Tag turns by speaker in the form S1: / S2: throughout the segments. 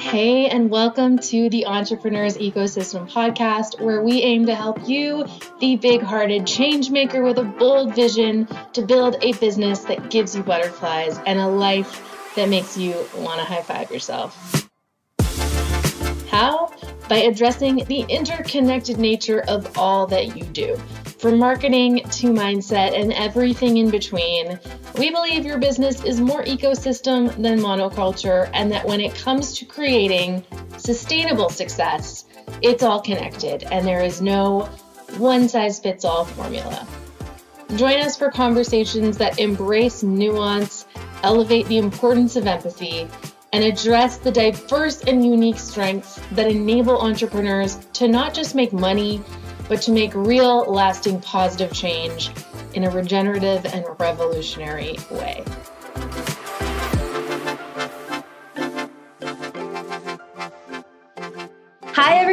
S1: Hey, and welcome to the Entrepreneurs Ecosystem podcast, where we aim to help you, the big hearted change maker with a bold vision, to build a business that gives you butterflies and a life that makes you want to high five yourself. How? By addressing the interconnected nature of all that you do. From marketing to mindset and everything in between, we believe your business is more ecosystem than monoculture, and that when it comes to creating sustainable success, it's all connected and there is no one size fits all formula. Join us for conversations that embrace nuance, elevate the importance of empathy, and address the diverse and unique strengths that enable entrepreneurs to not just make money but to make real, lasting, positive change in a regenerative and revolutionary way.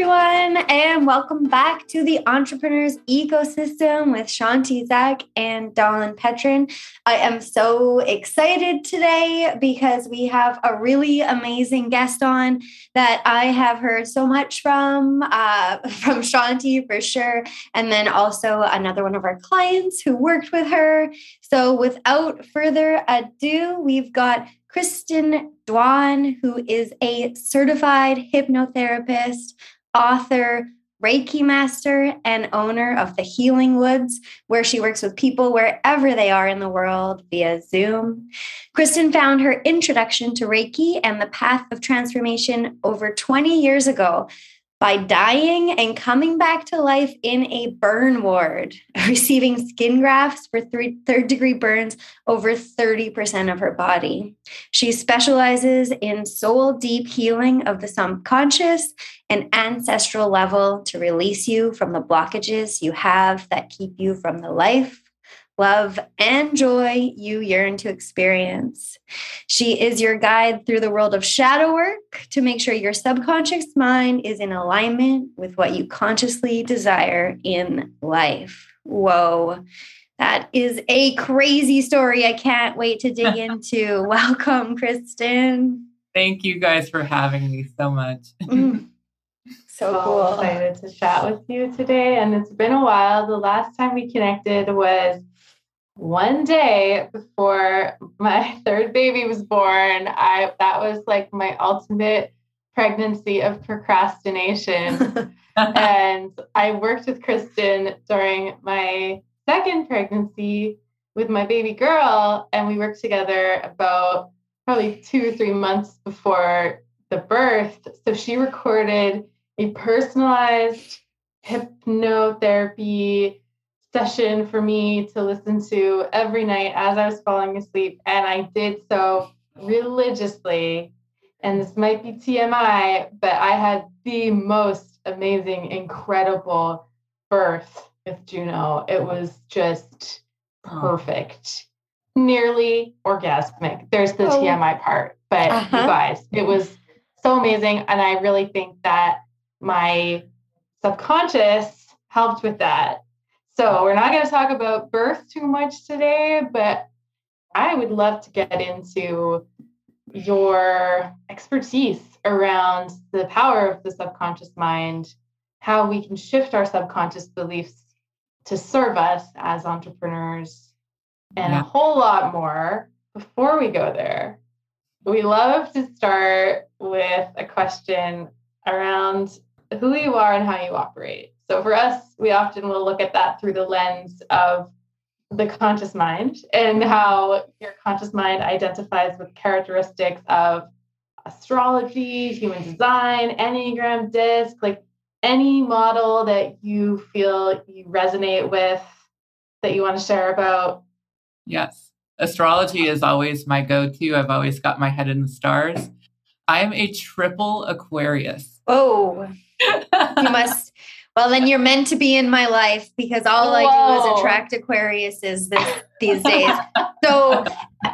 S2: Everyone, and welcome back to the Entrepreneurs Ecosystem with Shanti Zach and Dawn Petrin. I am so excited today because we have a really amazing guest on that I have heard so much from, uh, from Shanti for sure, and then also another one of our clients who worked with her. So, without further ado, we've got Kristin Dwan, who is a certified hypnotherapist, author, Reiki master, and owner of the Healing Woods, where she works with people wherever they are in the world via Zoom. Kristin found her introduction to Reiki and the path of transformation over 20 years ago by dying and coming back to life in a burn ward, receiving skin grafts for three, third degree burns over 30% of her body. She specializes in soul deep healing of the subconscious and ancestral level to release you from the blockages you have that keep you from the life love, and joy you yearn to experience. She is your guide through the world of shadow work to make sure your subconscious mind is in alignment with what you consciously desire in life. Whoa. That is a crazy story. I can't wait to dig into. Welcome, Kristin.
S3: Thank you guys for having me so much. Mm.
S2: So cool.
S4: excited to chat with you today. And it's been a while. The last time we connected was one day before my third baby was born, I that was like my ultimate pregnancy of procrastination. and I worked with Kristin during my second pregnancy with my baby girl, and we worked together about probably two or three months before the birth. So she recorded a personalized hypnotherapy session for me to listen to every night as I was falling asleep. And I did so religiously. And this might be TMI, but I had the most amazing, incredible birth with Juno. It was just perfect, nearly orgasmic. There's the oh. TMI part, but uh-huh. you guys, it was so amazing. And I really think that my subconscious helped with that so we're not going to talk about birth too much today, but I would love to get into your expertise around the power of the subconscious mind, how we can shift our subconscious beliefs to serve us as entrepreneurs, and yeah. a whole lot more. Before we go there, we love to start with a question around who you are and how you operate. So for us, we often will look at that through the lens of the conscious mind and how your conscious mind identifies with characteristics of astrology, human design, Enneagram disc, like any model that you feel you resonate with that you want to share about.
S3: Yes. Astrology is always my go to. I've always got my head in the stars. I am a triple Aquarius.
S2: Oh, you must well, then you're meant to be in my life because all Whoa. I do is attract Aquariuses this these days. so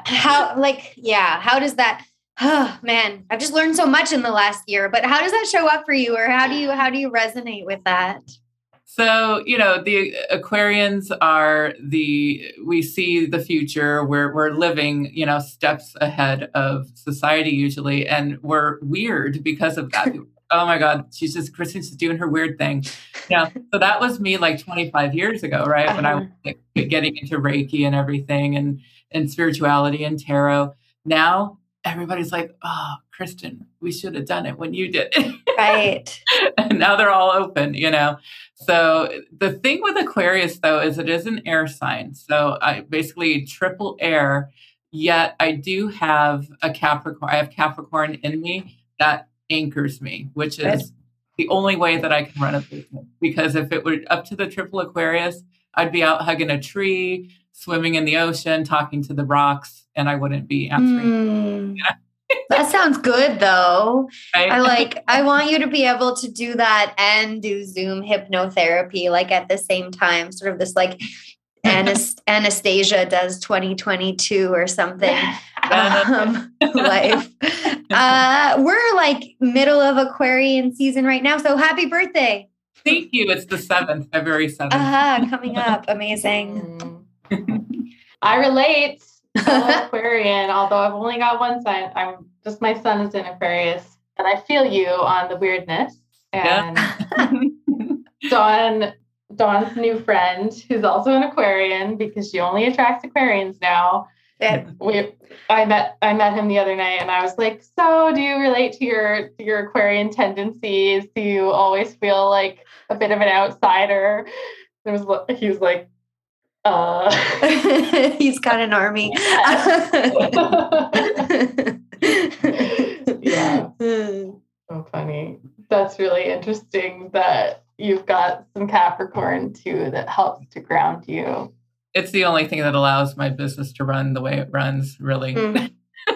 S2: how like yeah, how does that oh man, I've just learned so much in the last year, but how does that show up for you or how do you how do you resonate with that?
S3: So, you know, the Aquarians are the, we see the future. We're, we're living, you know, steps ahead of society usually. And we're weird because of that. oh my God, she's just, Kristin's just doing her weird thing. Yeah. So that was me like 25 years ago, right? When I uh-huh. was like, getting into Reiki and everything and, and spirituality and tarot. Now everybody's like, oh, Kristin, we should have done it when you did it.
S2: Right.
S3: and now they're all open, you know. So the thing with Aquarius though is it is an air sign. So I basically triple air, yet I do have a Capricorn. I have Capricorn in me that anchors me, which is the only way that I can run a business. Because if it were up to the triple Aquarius, I'd be out hugging a tree, swimming in the ocean, talking to the rocks, and I wouldn't be answering.
S2: Mm. that sounds good though. Right? I like I want you to be able to do that and do Zoom hypnotherapy like at the same time, sort of this like Anastasia does 2022 or something um, life. Uh, we're like middle of Aquarian season right now. So happy birthday.
S3: Thank you. It's the 7th, February 7th.
S2: Uh-huh, coming up. Amazing.
S4: I relate. Aquarian, although I've only got one sign. I'm just my son is in Aquarius, and I feel you on the weirdness. And yeah. Dawn, Dawn's new friend, who's also an Aquarian because she only attracts Aquarians now. And we, I met, I met him the other night, and I was like, "So, do you relate to your to your Aquarian tendencies? Do you always feel like a bit of an outsider?" There was, he was like, uh,
S2: He's got an army.
S4: yeah. So funny. That's really interesting that you've got some Capricorn too that helps to ground you.
S3: It's the only thing that allows my business to run the way it runs, really. Mm.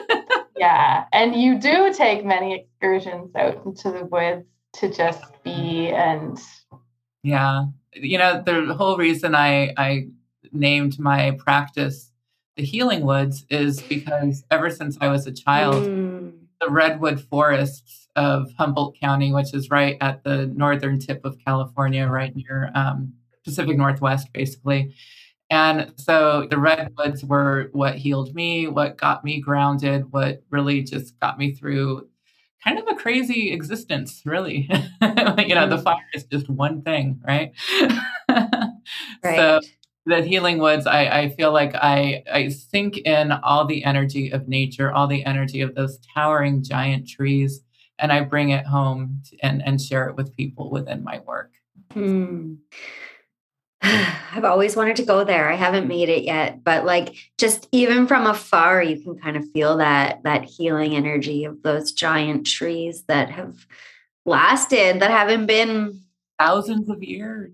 S4: yeah. And you do take many excursions out into the woods to just be and
S3: yeah you know the whole reason i i named my practice the Healing Woods is because ever since I was a child, mm. the redwood forests of Humboldt County, which is right at the northern tip of California, right near um, Pacific Northwest, basically. And so the redwoods were what healed me, what got me grounded, what really just got me through kind of a crazy existence, really. you know, the mm. fire is just one thing, right? right. So the healing woods I, I feel like I, I sink in all the energy of nature all the energy of those towering giant trees and i bring it home and, and share it with people within my work. Hmm.
S2: i've always wanted to go there. I haven't made it yet but like just even from afar you can kind of feel that that healing energy of those giant trees that have lasted that haven't been
S3: thousands of years.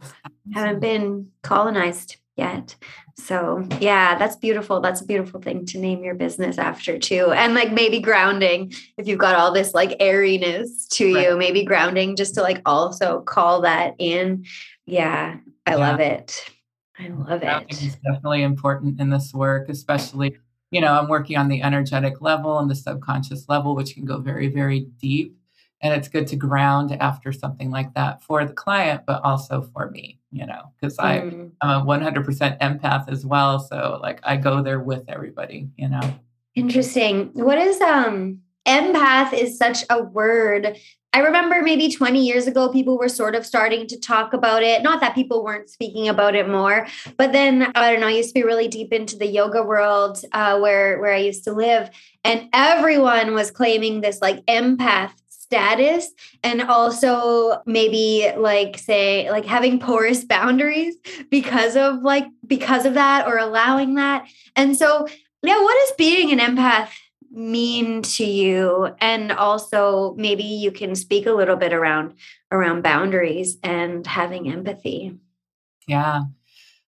S2: haven't been colonized yet. So, yeah, that's beautiful. That's a beautiful thing to name your business after, too. And like maybe grounding, if you've got all this like airiness to right. you, maybe grounding just to like also call that in. Yeah, I yeah. love it. I love grounding it.
S3: It's definitely important in this work, especially, you know, I'm working on the energetic level and the subconscious level, which can go very, very deep and it's good to ground after something like that for the client but also for me you know because mm. i'm a 100% empath as well so like i go there with everybody you know
S2: interesting what is um empath is such a word I remember maybe 20 years ago, people were sort of starting to talk about it. Not that people weren't speaking about it more, but then I don't know. I used to be really deep into the yoga world uh, where where I used to live, and everyone was claiming this like empath status and also maybe like say like having porous boundaries because of like because of that or allowing that. And so yeah what does being an empath mean to you? And also maybe you can speak a little bit around around boundaries and having empathy.
S3: Yeah.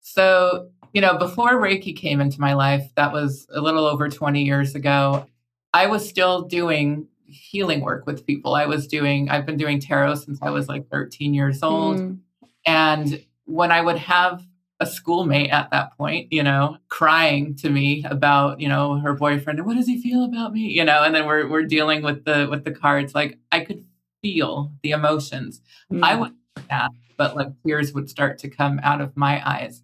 S3: So you know before reiki came into my life that was a little over 20 years ago i was still doing healing work with people. I was doing, I've been doing tarot since I was like 13 years old. Mm. And when I would have a schoolmate at that point, you know, crying to me about, you know, her boyfriend and what does he feel about me? You know, and then we're we're dealing with the with the cards. Like I could feel the emotions. Mm. I would that but like tears would start to come out of my eyes.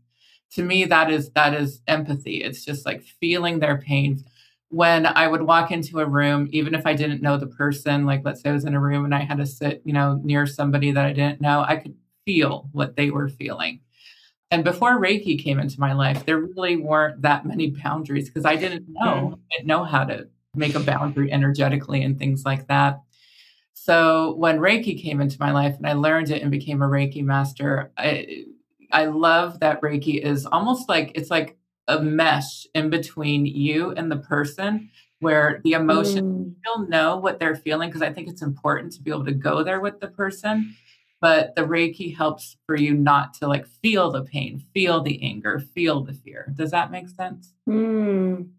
S3: To me, that is that is empathy. It's just like feeling their pain. When I would walk into a room, even if I didn't know the person, like let's say I was in a room and I had to sit, you know, near somebody that I didn't know, I could feel what they were feeling. And before Reiki came into my life, there really weren't that many boundaries because I didn't know, I didn't know how to make a boundary energetically and things like that. So when Reiki came into my life and I learned it and became a Reiki master, I, I love that Reiki is almost like it's like a mesh in between you and the person where the emotion mm. you'll know what they're feeling because I think it's important to be able to go there with the person. But the Reiki helps for you not to like feel the pain, feel the anger, feel the fear. Does that make sense?
S2: Mm.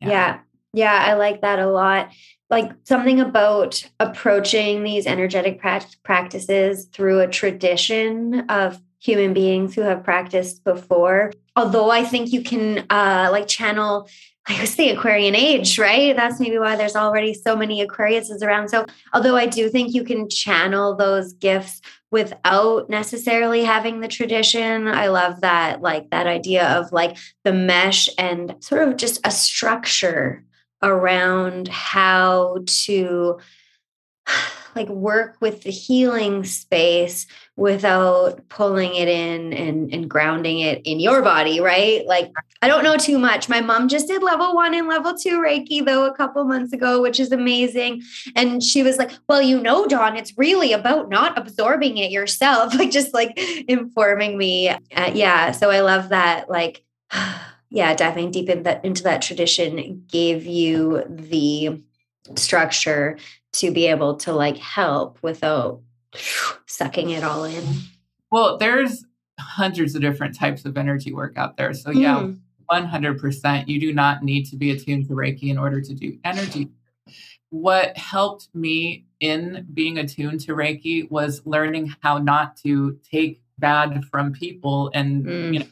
S2: Yeah. yeah. Yeah, I like that a lot. Like something about approaching these energetic pra- practices through a tradition of human beings who have practiced before. Although I think you can uh, like channel I was the Aquarian age, right? That's maybe why there's already so many Aquariuses around. So, although I do think you can channel those gifts without necessarily having the tradition, I love that, like that idea of like the mesh and sort of just a structure around how to like work with the healing space without pulling it in and, and grounding it in your body, right? Like, I don't know too much. My mom just did level one and level two Reiki, though, a couple months ago, which is amazing. And she was like, Well, you know, Dawn, it's really about not absorbing it yourself, like just like informing me. Uh, yeah. So I love that. Like, yeah, diving deep in that, into that tradition gave you the structure to be able to like help without sucking it all in.
S3: Well, there's hundreds of different types of energy work out there. So, yeah, mm. 100%. You do not need to be attuned to Reiki in order to do energy. What helped me in being attuned to Reiki was learning how not to take bad from people and, mm. you know,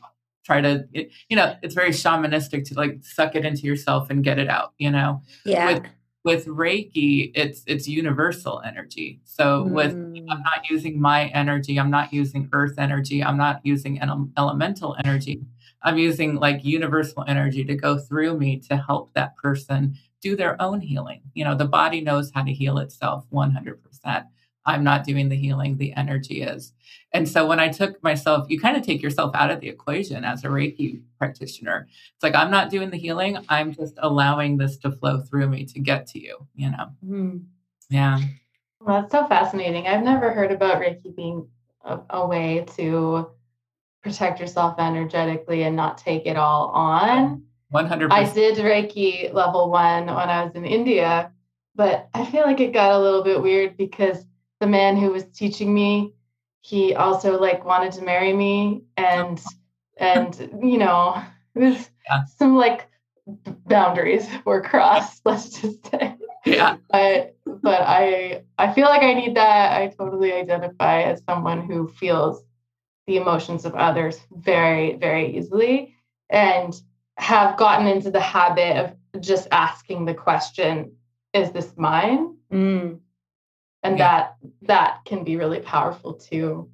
S3: try to it, you know it's very shamanistic to like suck it into yourself and get it out you know
S2: yeah
S3: with, with reiki it's it's universal energy. So mm. with i'm not using my energy i'm not using earth energy i'm not using an elemental energy. I'm using like universal energy to go through me to help that person do their own healing. You know the body knows how to heal itself 100% I'm not doing the healing, the energy is. And so when I took myself, you kind of take yourself out of the equation as a Reiki practitioner. It's like, I'm not doing the healing. I'm just allowing this to flow through me to get to you, you know? Mm-hmm. Yeah.
S4: Well, that's so fascinating. I've never heard about Reiki being a, a way to protect yourself energetically and not take it all on.
S3: 100
S4: I did Reiki level one when I was in India, but I feel like it got a little bit weird because the man who was teaching me, he also like wanted to marry me and and you know, it was yeah. some like boundaries were crossed, let's just say.
S3: Yeah.
S4: But but I I feel like I need that. I totally identify as someone who feels the emotions of others very, very easily and have gotten into the habit of just asking the question, is this mine? Mm and yeah. that that can be really powerful too.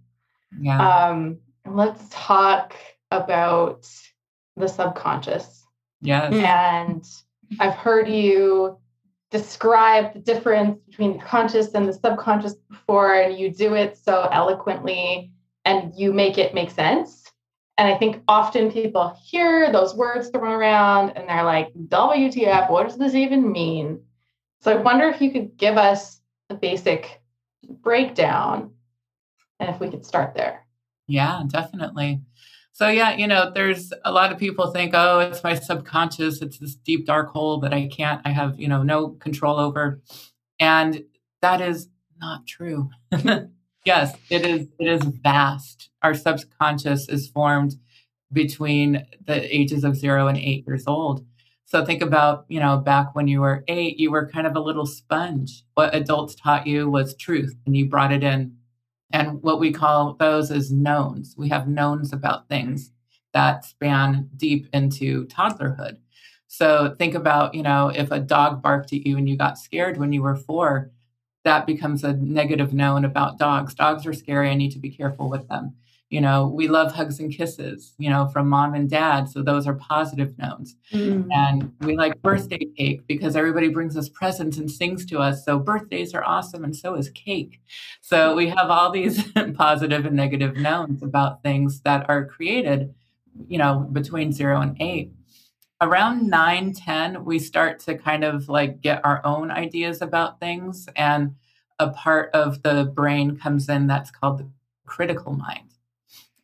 S3: Yeah.
S4: Um let's talk about the subconscious.
S3: Yes.
S4: And i've heard you describe the difference between the conscious and the subconscious before and you do it so eloquently and you make it make sense. And i think often people hear those words thrown around and they're like wtf what does this even mean? So i wonder if you could give us the basic breakdown and if we could start there.
S3: Yeah, definitely. So yeah, you know, there's a lot of people think, oh, it's my subconscious, it's this deep dark hole that I can't, I have, you know, no control over. And that is not true. yes, it is it is vast. Our subconscious is formed between the ages of 0 and 8 years old. So think about, you know, back when you were eight, you were kind of a little sponge. What adults taught you was truth and you brought it in. And what we call those is knowns. We have knowns about things that span deep into toddlerhood. So think about, you know, if a dog barked at you and you got scared when you were four, that becomes a negative known about dogs. Dogs are scary. I need to be careful with them. You know, we love hugs and kisses, you know, from mom and dad. So those are positive knowns. Mm. And we like birthday cake because everybody brings us presents and sings to us. So birthdays are awesome. And so is cake. So we have all these positive and negative knowns about things that are created, you know, between zero and eight around 9 10 we start to kind of like get our own ideas about things and a part of the brain comes in that's called the critical mind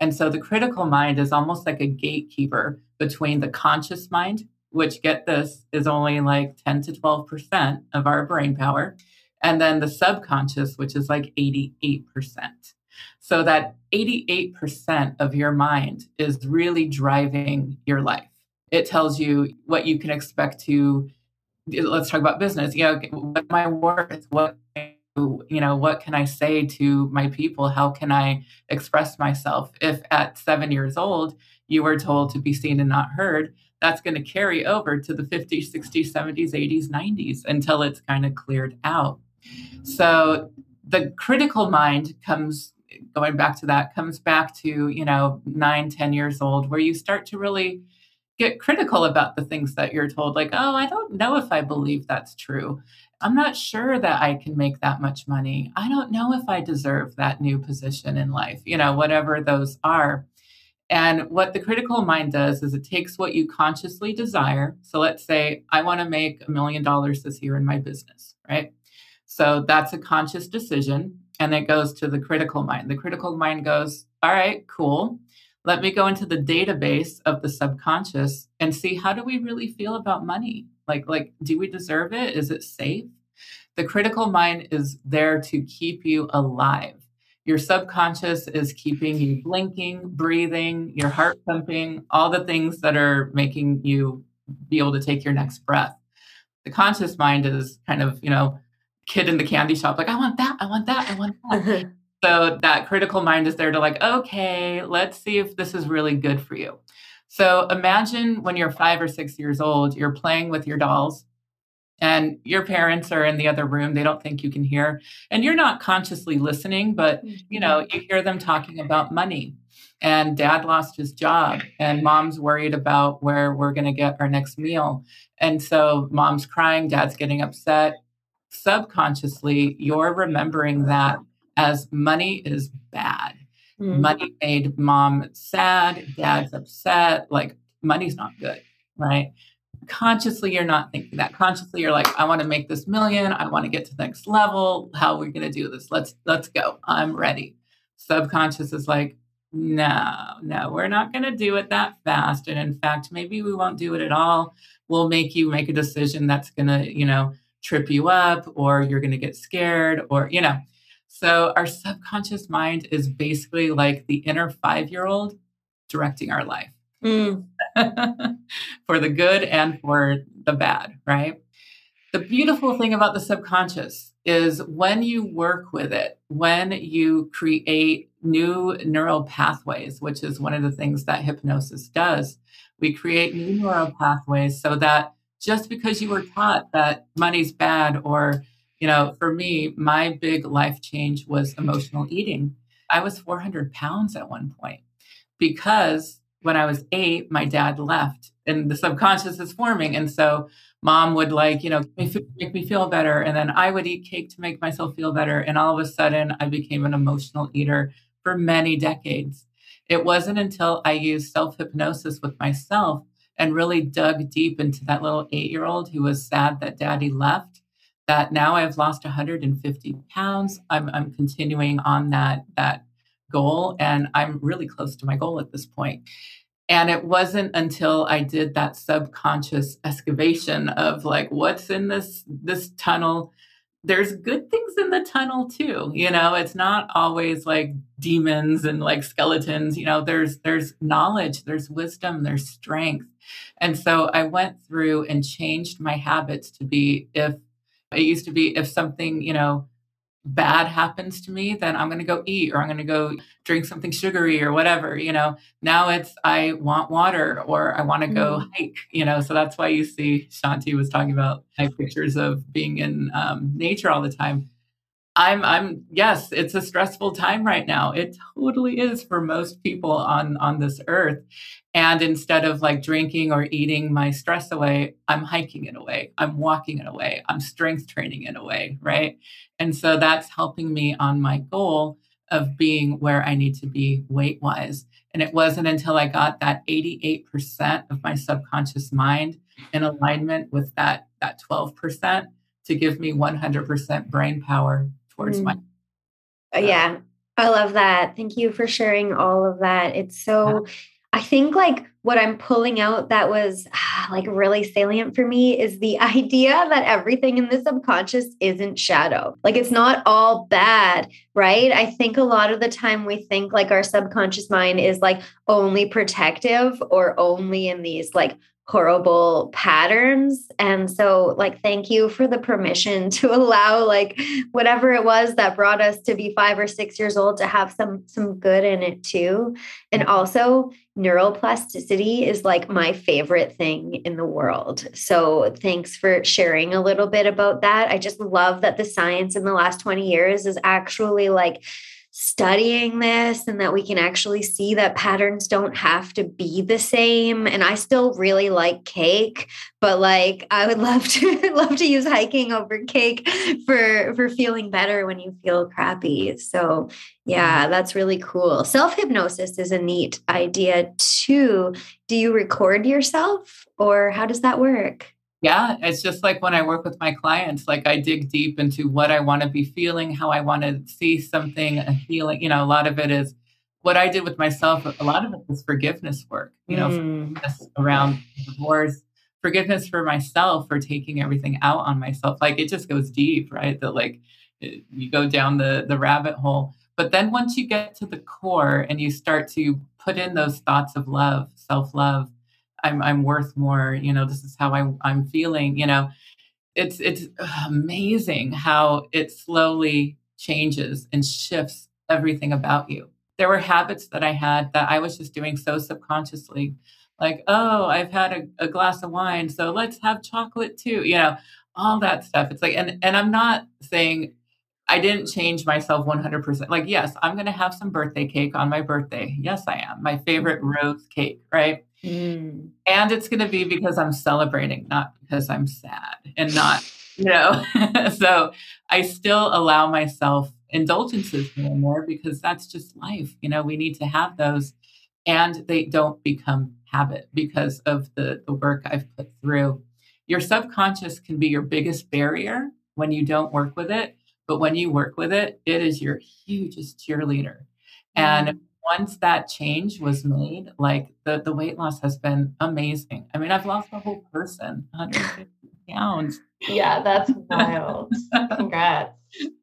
S3: and so the critical mind is almost like a gatekeeper between the conscious mind which get this is only like 10 to 12% of our brain power and then the subconscious which is like 88% so that 88% of your mind is really driving your life. It tells you what you can expect to let's talk about business. You know what my worth? What you know what can i say to my people? How can i express myself? If at seven years old you were told to be seen and not heard that's going to carry over to the 50s 60s 70s 80s 90s until it's kind of cleared out. So the critical mind comes going back to that comes back to you know nine ten years old where you start to really get critical about the things that you're told like oh i don't know if i believe that's true i'm not sure that i can make that much money. I don't know if i deserve that new position in life you know whatever those are. And what the critical mind does is it takes what you consciously desire. So let's say i want to make a million dollars this year in my business right? So that's a conscious decision and it goes to the critical mind. The critical mind goes all right cool. Let me go into the database of the subconscious and see how do we really feel about money like like do we deserve it? Is it safe? The critical mind is there to keep you alive. Your subconscious is keeping you blinking breathing your heart pumping all the things that are making you be able to take your next breath. The conscious mind is kind of you know kid in the candy shop like i want that i want that i want that. So that critical mind is there to like, okay, let's see if this is really good for you. So imagine when you're five or six years old, you're playing with your dolls and your parents are in the other room they don't think you can hear and you're not consciously listening but you know mm-hmm. you hear them talking about money and dad lost his job and mom's worried about where we're going to get our next meal and so mom's crying dad's getting upset subconsciously you're remembering that as money is bad. Mm-hmm. Money made mom sad, dad's upset, like money's not good, right? Consciously, you're not thinking that. Consciously, you're like, I want to make this million. I want to get to the next level. How are we going to do this? Let's let's go. I'm ready. Subconscious is like, no, no, we're not going to do it that fast. And in fact, maybe we won't do it at all. We'll make you make a decision that's going to, you know, trip you up, or you're going to get scared, or you know. So our subconscious mind is basically like the inner five year old directing our life mm. for the good and for the bad, right? The beautiful thing about the subconscious is when you work with it, when you create new neural pathways, which is one of the things that hypnosis does, we create new neural pathways so that just because you were taught that money's bad or you know, for me, my big life change was emotional eating. I was 400 pounds at one point because when I was eight, my dad left and the subconscious is forming. And so mom would like, you know, make me feel better. And then I would eat cake to make myself feel better. And all of a sudden, I became an emotional eater for many decades. It wasn't until I used self hypnosis with myself and really dug deep into that little eight year old who was sad that daddy left that now I've lost 150 pounds. I'm, I'm continuing on that, that goal and I'm really close to my goal at this point. And it wasn't until I did that subconscious excavation of like, what's in this, this tunnel? There's good things in the tunnel too. You know, it's not always like demons and like skeletons, you know, there's, there's knowledge, there's wisdom, there's strength. And so I went through and changed my habits to be if it used to be if something, you know, bad happens to me, then I'm going to go eat or I'm going to go drink something sugary or whatever, you know. Now it's I want water or I want to go mm. hike, you know. So that's why you see Shanti was talking about my pictures of being in um, nature all the time. I'm I'm yes, it's a stressful time right now. It totally is for most people on on this earth. And instead of like drinking or eating my stress away, I'm hiking it away. I'm walking it away. I'm strength training it away, right? And so that's helping me on my goal of being where I need to be weight wise. And it wasn't until I got that 88% of my subconscious mind in alignment with that that 12% to give me 100% brain power towards mm.
S2: uh, yeah i love that thank you for sharing all of that it's so yeah. i think like what i'm pulling out that was like really salient for me is the idea that everything in the subconscious isn't shadow like it's not all bad right i think a lot of the time we think like our subconscious mind is like only protective or only in these like horrible patterns. And so like thank you for the permission to allow like whatever it was that brought us to be 5 or 6 years old to have some some good in it too. And also neuroplasticity is like my favorite thing in the world. So thanks for sharing a little bit about that. I just love that the science in the last 20 years is actually like studying this and that we can actually see that patterns don't have to be the same. And i still really like cake but like i would love to love to use hiking over cake for for feeling better when you feel crappy. So yeah mm-hmm. that's really cool. Self hypnosis is a neat idea too. Do you record yourself or how does that work
S3: yeah, it's just like when I work with my clients, like I dig deep into what I want to be feeling, how I want to see something, a healing. You know, a lot of it is what I did with myself. A lot of it was forgiveness work, you know, mm. forgiveness around divorce, forgiveness for myself for taking everything out on myself. Like it just goes deep, right? That like it, you go down the the rabbit hole. But then once you get to the core and you start to put in those thoughts of love, self love, I'm I'm worth more. You know, this is how I, I'm feeling. You know, it's it's amazing how it slowly changes and shifts everything about you. There were habits that I had that I was just doing so subconsciously, like, oh, I've had a, a glass of wine, so let's have chocolate too. You know, all that stuff. It's like, and and I'm not saying I didn't change myself 100%. Like, yes, I'm going to have some birthday cake on my birthday. Yes, I am. My favorite rose cake, right? Mm. And it's going to be because I'm celebrating, not because I'm sad and not, you know. so I still allow myself indulgences more and more because that's just life. You know, we need to have those and they don't become habit because of the, the work I've put through. Your subconscious can be your biggest barrier when you don't work with it. But when you work with it, it is your hugest cheerleader. And mm once that change was made, like the, the weight loss has been amazing. I mean, I've lost a whole person, 150 pounds.
S4: Yeah, that's wild. Congrats.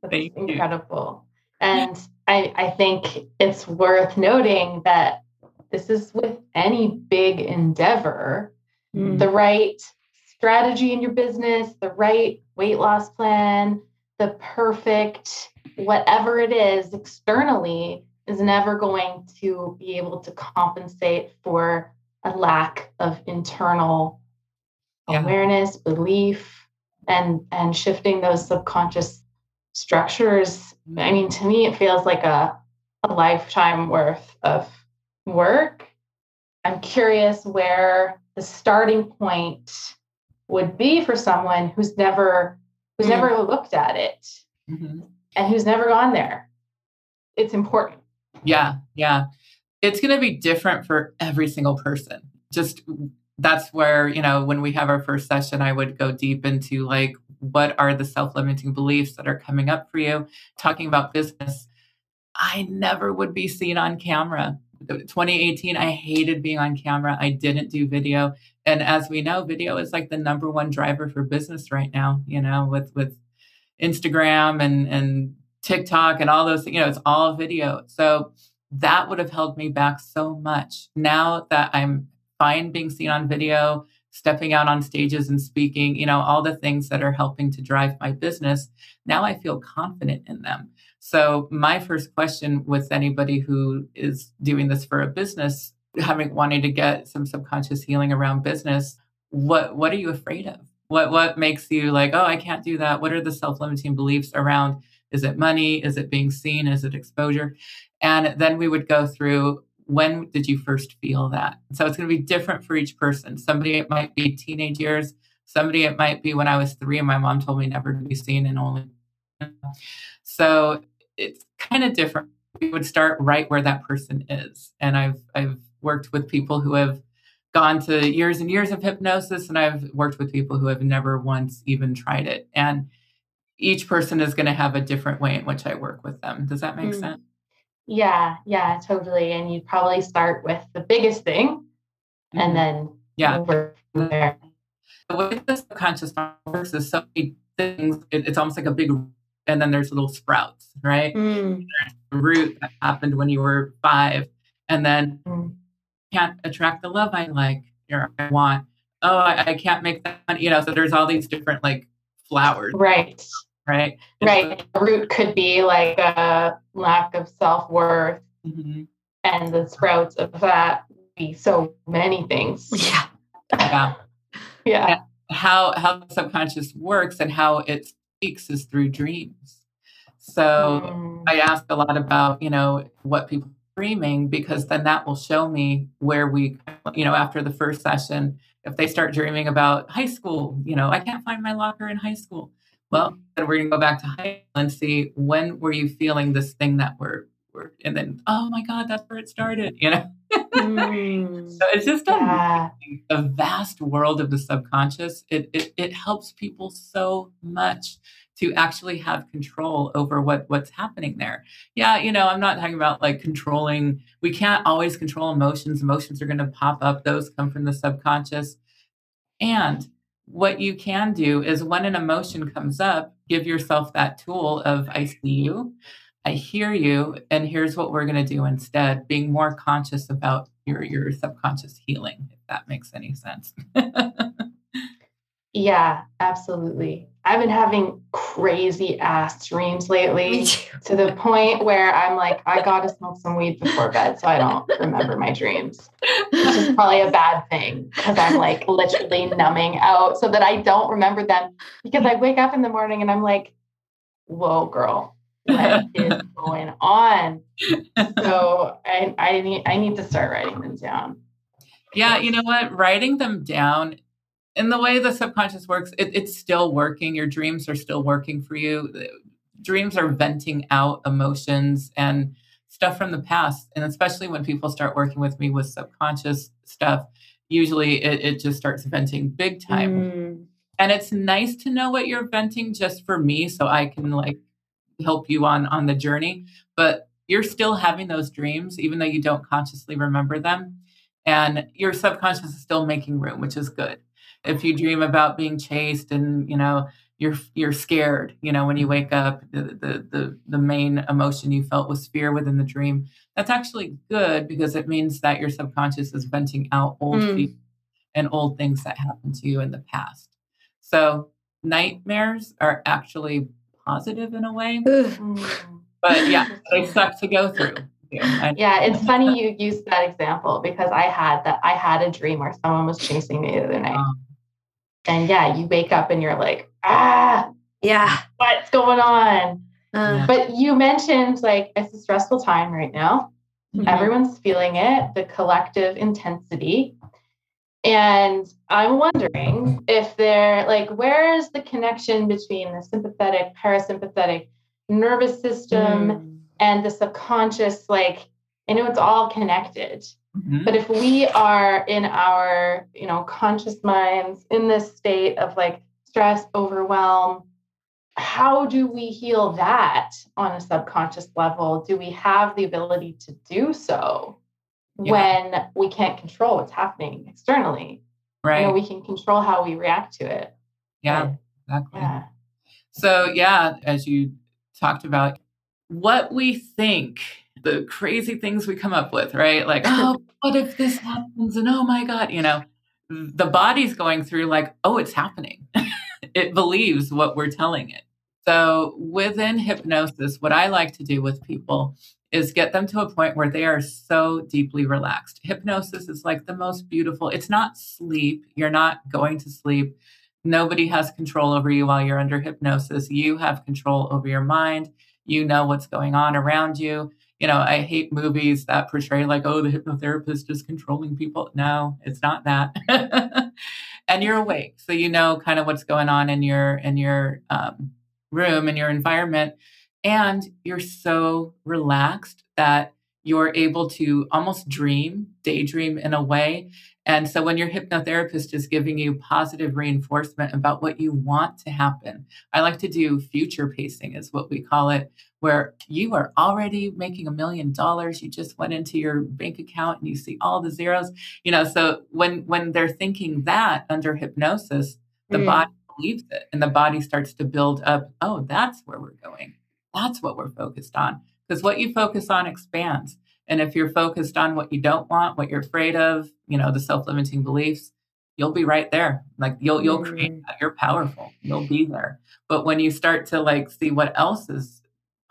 S4: That's Thank incredible. You. And I, I think it's worth noting that this is with any big endeavor, mm. the right strategy in your business, the right weight loss plan, the perfect whatever it is externally is never going to be able to compensate for a lack of internal yeah. awareness, belief, and and shifting those subconscious structures. I mean, to me, it feels like a, a lifetime worth of work. I'm curious where the starting point would be for someone who's never who's mm-hmm. never looked at it mm-hmm. and who's never gone there. It's important.
S3: Yeah, yeah. It's going to be different for every single person. Just that's where, you know, when we have our first session, I would go deep into like, what are the self limiting beliefs that are coming up for you? Talking about business. I never would be seen on camera. 2018, I hated being on camera. I didn't do video. And as we know, video is like the number one driver for business right now, you know, with with Instagram and and TikTok and all those, you know, it's all video. So that would have held me back so much. Now that I'm fine being seen on video, stepping out on stages and speaking, you know, all the things that are helping to drive my business, now I feel confident in them. So my first question with anybody who is doing this for a business, having wanting to get some subconscious healing around business, what what are you afraid of? What what makes you like, oh, I can't do that? What are the self-limiting beliefs around Is it money? Is it being seen? Is it exposure? And then we would go through when did you first feel that? So it's going to be different for each person. Somebody, it might be teenage years. Somebody, it might be when I was three and my mom told me never to be seen and only. So it's kind of different. We would start right where that person is. And I've, I've worked with people who have gone to years and years of hypnosis, and I've worked with people who have never once even tried it. And each person is going to have a different way in which I work with them. Does that make mm. sense?
S4: Yeah, yeah, totally. And you'd probably start with the biggest thing mm-hmm. and then
S3: yeah. over there. The way the subconscious works is so many things, it, it's almost like a big and then there's little sprouts, right? Mm. root that happened when you were five, and then mm. can't attract the love I like or I want. Oh, I, I can't make that, money. you know. So there's all these different like flowers,
S4: right?
S3: Right?
S4: right. The root could be like a lack of self worth, mm-hmm. and the sprouts of that be so many things.
S2: Yeah.
S3: Yeah.
S4: yeah. And
S3: how how the subconscious works and how it speaks is through dreams. So mm. I ask a lot about, you know, what people are dreaming because then that will show me where we, you know, after the first session, if they start dreaming about high school, you know, I can't find my locker in high school. Well, then we're going to go back to high and see when were you feeling this thing that we're, we're and then, oh my God, that's where it started, you know? mm. so it's just yeah. a, a, vast world of the subconscious. It, it, it helps people so much to actually have control over what what's happening there. Yeah, you know, I'm not talking about like controlling. We can't always control emotions. Emotions are going to pop up. Those come from the subconscious. And what you can do is when an emotion comes up, give yourself that tool of I see you, I hear you, and here's what we're going to do instead, being more conscious about your your subconscious healing, if that makes any sense.
S4: yeah, absolutely. I've been having crazy ass dreams lately to the point where I'm like, I gotta smoke some weed before bed so I don't remember my dreams. Which is probably a bad thing because I'm like literally numbing out so that I don't remember them. Because I wake up in the morning and I'm like, whoa, girl, what is going on? So I, I need I need to start writing them down.
S3: Yeah, you know what? Writing them down in the way the subconscious works, it, it's still working. Your dreams are still working for you. Dreams are venting out emotions and stuff from the past. And especially when people start working with me with subconscious stuff, usually it, it just starts venting big time. Mm. And it's nice to know what you're venting just for me so I can like help you on on the journey. But you're still having those dreams, even though you don't consciously remember them. And your subconscious is still making room, which is good if you dream about being chased and you know you're you're scared you know when you wake up the, the the the main emotion you felt was fear within the dream that's actually good because it means that your subconscious is venting out old mm. fears and old things that happened to you in the past so nightmares are actually positive in a way but yeah they suck to go through
S4: yeah, it's funny you used that example because I had that I had a dream where someone was chasing me the other night. Um, and yeah, you wake up and you're like, ah,
S2: yeah,
S4: what's going on? Uh, but you mentioned like it's a stressful time right now. Mm-hmm. Everyone's feeling it, the collective intensity. And I'm wondering if there, like, where is the connection between the sympathetic, parasympathetic nervous system mm. and the subconscious? Like, I know it's all connected, Mm-hmm. But if we are in our, you know, conscious minds in this state of like stress, overwhelm, how do we heal that on a subconscious level? Do we have the ability to do so yeah. when we can't control what's happening externally?
S3: Right.
S4: You know, we can control how we react to it.
S3: Yeah, but, exactly. Yeah. So, yeah, as you talked about, what we think the crazy things we come up with, right? Like, oh, what if this happens? And oh my God, you know, the body's going through like, oh, it's happening. it believes what we're telling it. So within hypnosis, what I like to do with people is get them to a point where they are so deeply relaxed. Hypnosis is like the most beautiful. It's not sleep. You're not going to sleep. nobody has control over you while you're under hypnosis. You have control over your mind. You know what's going on around you. You know, I hate movies that portray like, oh, the hypnotherapist is controlling people. No, it's not that. and you're awake, so you know kind of what's going on in your in your um, room in your environment, and you're so relaxed that you're able to almost dream, daydream in a way. And so when your hypnotherapist is giving you positive reinforcement about what you want to happen, I like to do future pacing, is what we call it, where you are already making a million dollars. You just went into your bank account and you see all the zeros. You know, so when when they're thinking that under hypnosis, the mm. body believes it and the body starts to build up, oh, that's where we're going. That's what we're focused on. Because what you focus on expands. And if you're focused on what you don't want, what you're afraid of, you know, the self-limiting beliefs, you'll be right there. Like you'll you'll create mm. that. You're powerful. You'll be there. But when you start to like see what else is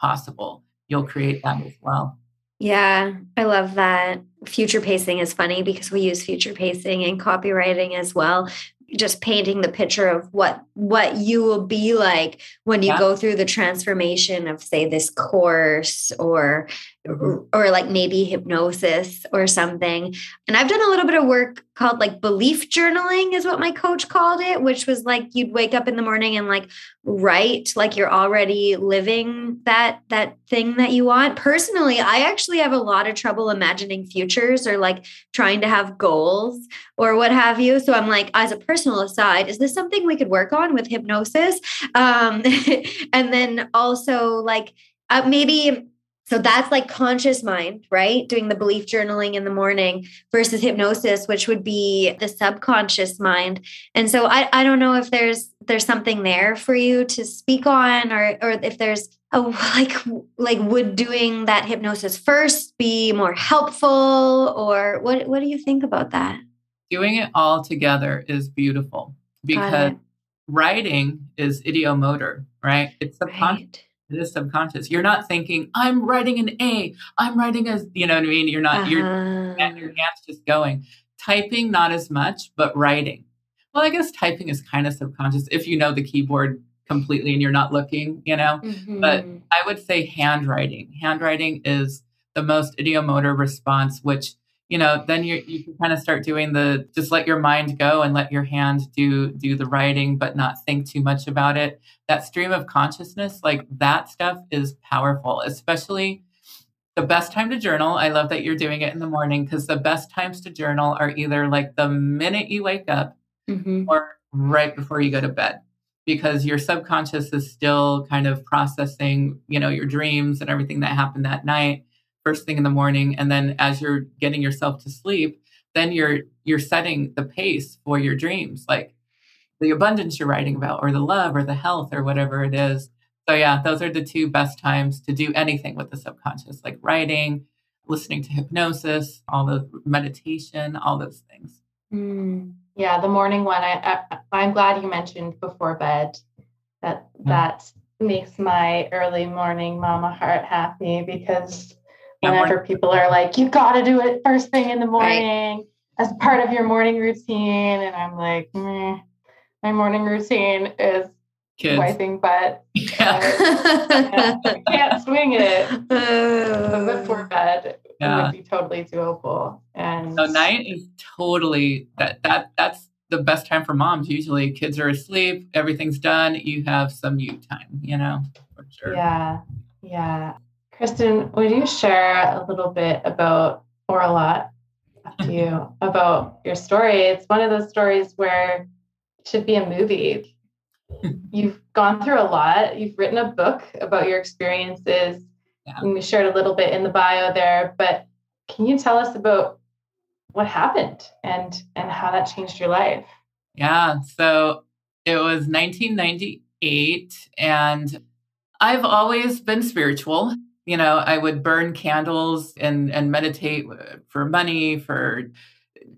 S3: possible, you'll create that as well.
S2: Yeah, I love that. Future pacing is funny because we use future pacing in copywriting as well just painting the picture of what what you will be like when you yeah. go through the transformation of say this course or. Or like maybe hypnosis or something. And i've done a little bit of work called like belief journaling is what my coach called it which was like you'd wake up in the morning and like write like you're already living that that thing that you want. Personally i actually have a lot of trouble imagining futures or like trying to have goals or what have you. So i'm like as a personal aside is this something we could work on with hypnosis? Um and then also like uh, maybe so that's like conscious mind, right? Doing the belief journaling in the morning versus hypnosis, which would be the subconscious mind. And so I, I don't know if there's there's something there for you to speak on or or if there's a like like would doing that hypnosis first be more helpful or what what do you think about that?
S3: Doing it all together is beautiful because writing is ideomotor, right? It's subconscious. Right it is subconscious. You're not thinking, I'm writing an A, I'm writing a, you know what I mean? You're not, uh-huh. you're, and your hands just going. Typing, not as much, but writing. Well, I guess typing is kind of subconscious if you know the keyboard completely and you're not looking, you know? Mm-hmm. But I would say handwriting. Handwriting is the most ideomotor response, which you know then you you can kind of start doing the just let your mind go and let your hand do do the writing but not think too much about it. That stream of consciousness like that stuff is powerful especially the best time to journal. I love that you're doing it in the morning because the best times to journal are either like the minute you wake up mm-hmm. or right before you go to bed because your subconscious is still kind of processing you know your dreams and everything that happened that night first thing in the morning and then as you're getting yourself to sleep then you're you're setting the pace for your dreams like the abundance you're writing about or the love or the health or whatever it is. So yeah those are the two best times to do anything with the subconscious like writing listening to hypnosis all the meditation all those things.
S4: Mm. yeah the morning one I, I i'm glad you mentioned before bed. That that makes my early morning mama heart happy because whenever people are like, you got to do it first thing in the morning right. as part of your morning routine. And I'm like, mm, my morning routine is Kids. wiping butt. Yeah. I can't swing it. Uh, before bed yeah. would be totally doable. And
S3: so night is totally that that that's the best time for moms. Usually kids are asleep, everything's done, you have some you time, you know, for
S4: sure. Yeah. Yeah. Kristin, would you share a little bit about, or a lot, to you, about your story? It's one of those stories where it should be a movie. You've gone through a lot. You've written a book about your experiences. Yeah. And we shared a little bit in the bio there, but can you tell us about what happened and and how that changed your life?
S3: Yeah, so it was 1998 and I've always been spiritual you know i would burn candles and and meditate uh, for money for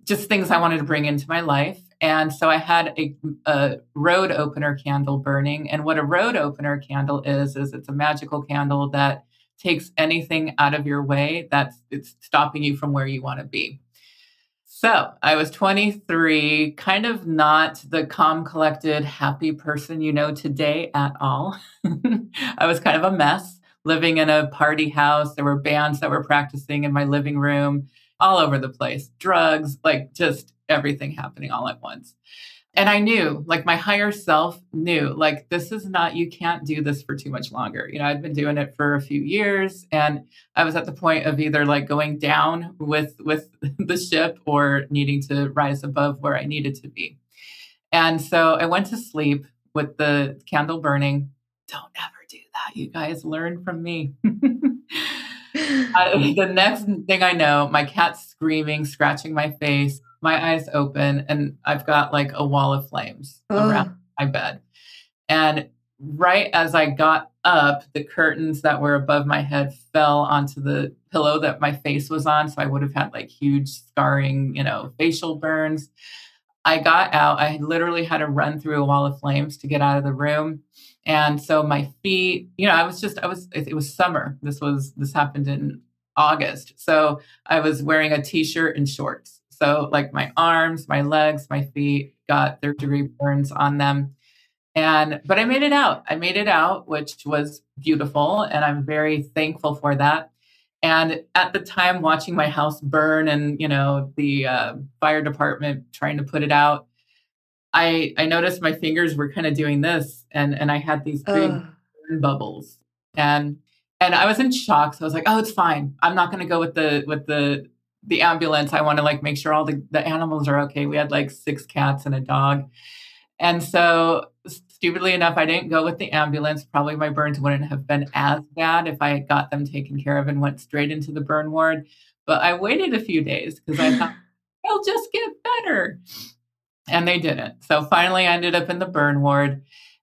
S3: just things i wanted to bring into my life. And so i had a, a road opener candle burning. And what a road opener candle is is it's a magical candle that takes anything out of your way that's it's stopping you from where you want to be. So I was 23, kind of not the calm, collected, happy person you know today at all. I was kind of a mess living in a party house. There were bands that were practicing in my living room all over the place, drugs, like just everything happening all at once. And I knew, like my higher self knew, like this is not, you can't do this for too much longer. You know, I'd been doing it for a few years and I was at the point of either like going down with with the ship or needing to rise above where I needed to be. And so I went to sleep with the candle burning. Don't ever that. You guys learn from me. I, the next thing I know, my cat's screaming, scratching my face my eyes open and I've got like a wall of flames oh. around my bed. And right as I got up, the curtains that were above my head fell onto the pillow that my face was on. So I would have had like huge scarring, you know, facial burns. I got out. I literally had to run through a wall of flames to get out of the room. And so my feet, you know, I was just, I was, it was summer. This was, this happened in August. So I was wearing a t shirt and shorts. So, like my arms, my legs, my feet got third degree burns on them. And, but I made it out. I made it out, which was beautiful. And I'm very thankful for that. And at the time, watching my house burn and, you know, the uh, fire department trying to put it out, I, I noticed my fingers were kind of doing this and, and I had these big burn bubbles. And, and I was in shock. So I was like, oh, it's fine. I'm not going to go with the, with the, the ambulance, I want to like make sure all the, the animals are okay. We had like six cats and a dog. And so, stupidly enough, I didn't go with the ambulance. Probably my burns wouldn't have been as bad if I had got them taken care of and went straight into the burn ward. But I waited a few days because I thought they'll just get better. And they didn't. So finally, I ended up in the burn ward.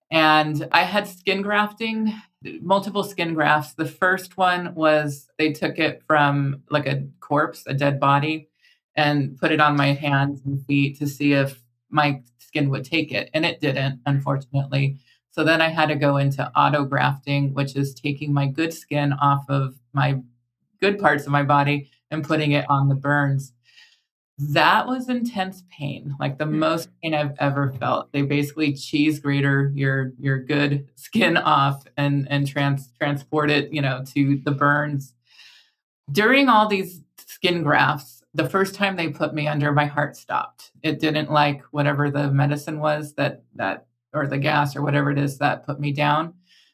S3: And I had skin grafting multiple skin grafts. The first one was they took it from like a corpse, a dead body, and put it on my hands and feet to see if my skin would take it. And it didn't, unfortunately. So then I had to go into auto grafting, which is taking my good skin off of my good parts of my body and putting it on the burns that was intense pain like the mm. most pain i've ever felt. They basically cheese grater your your good skin off and and trans transport it you know to the burns. During all these skin grafts the first time they put me under my heart stopped. It didn't like whatever the medicine was that that or the gas or whatever it is that put me down.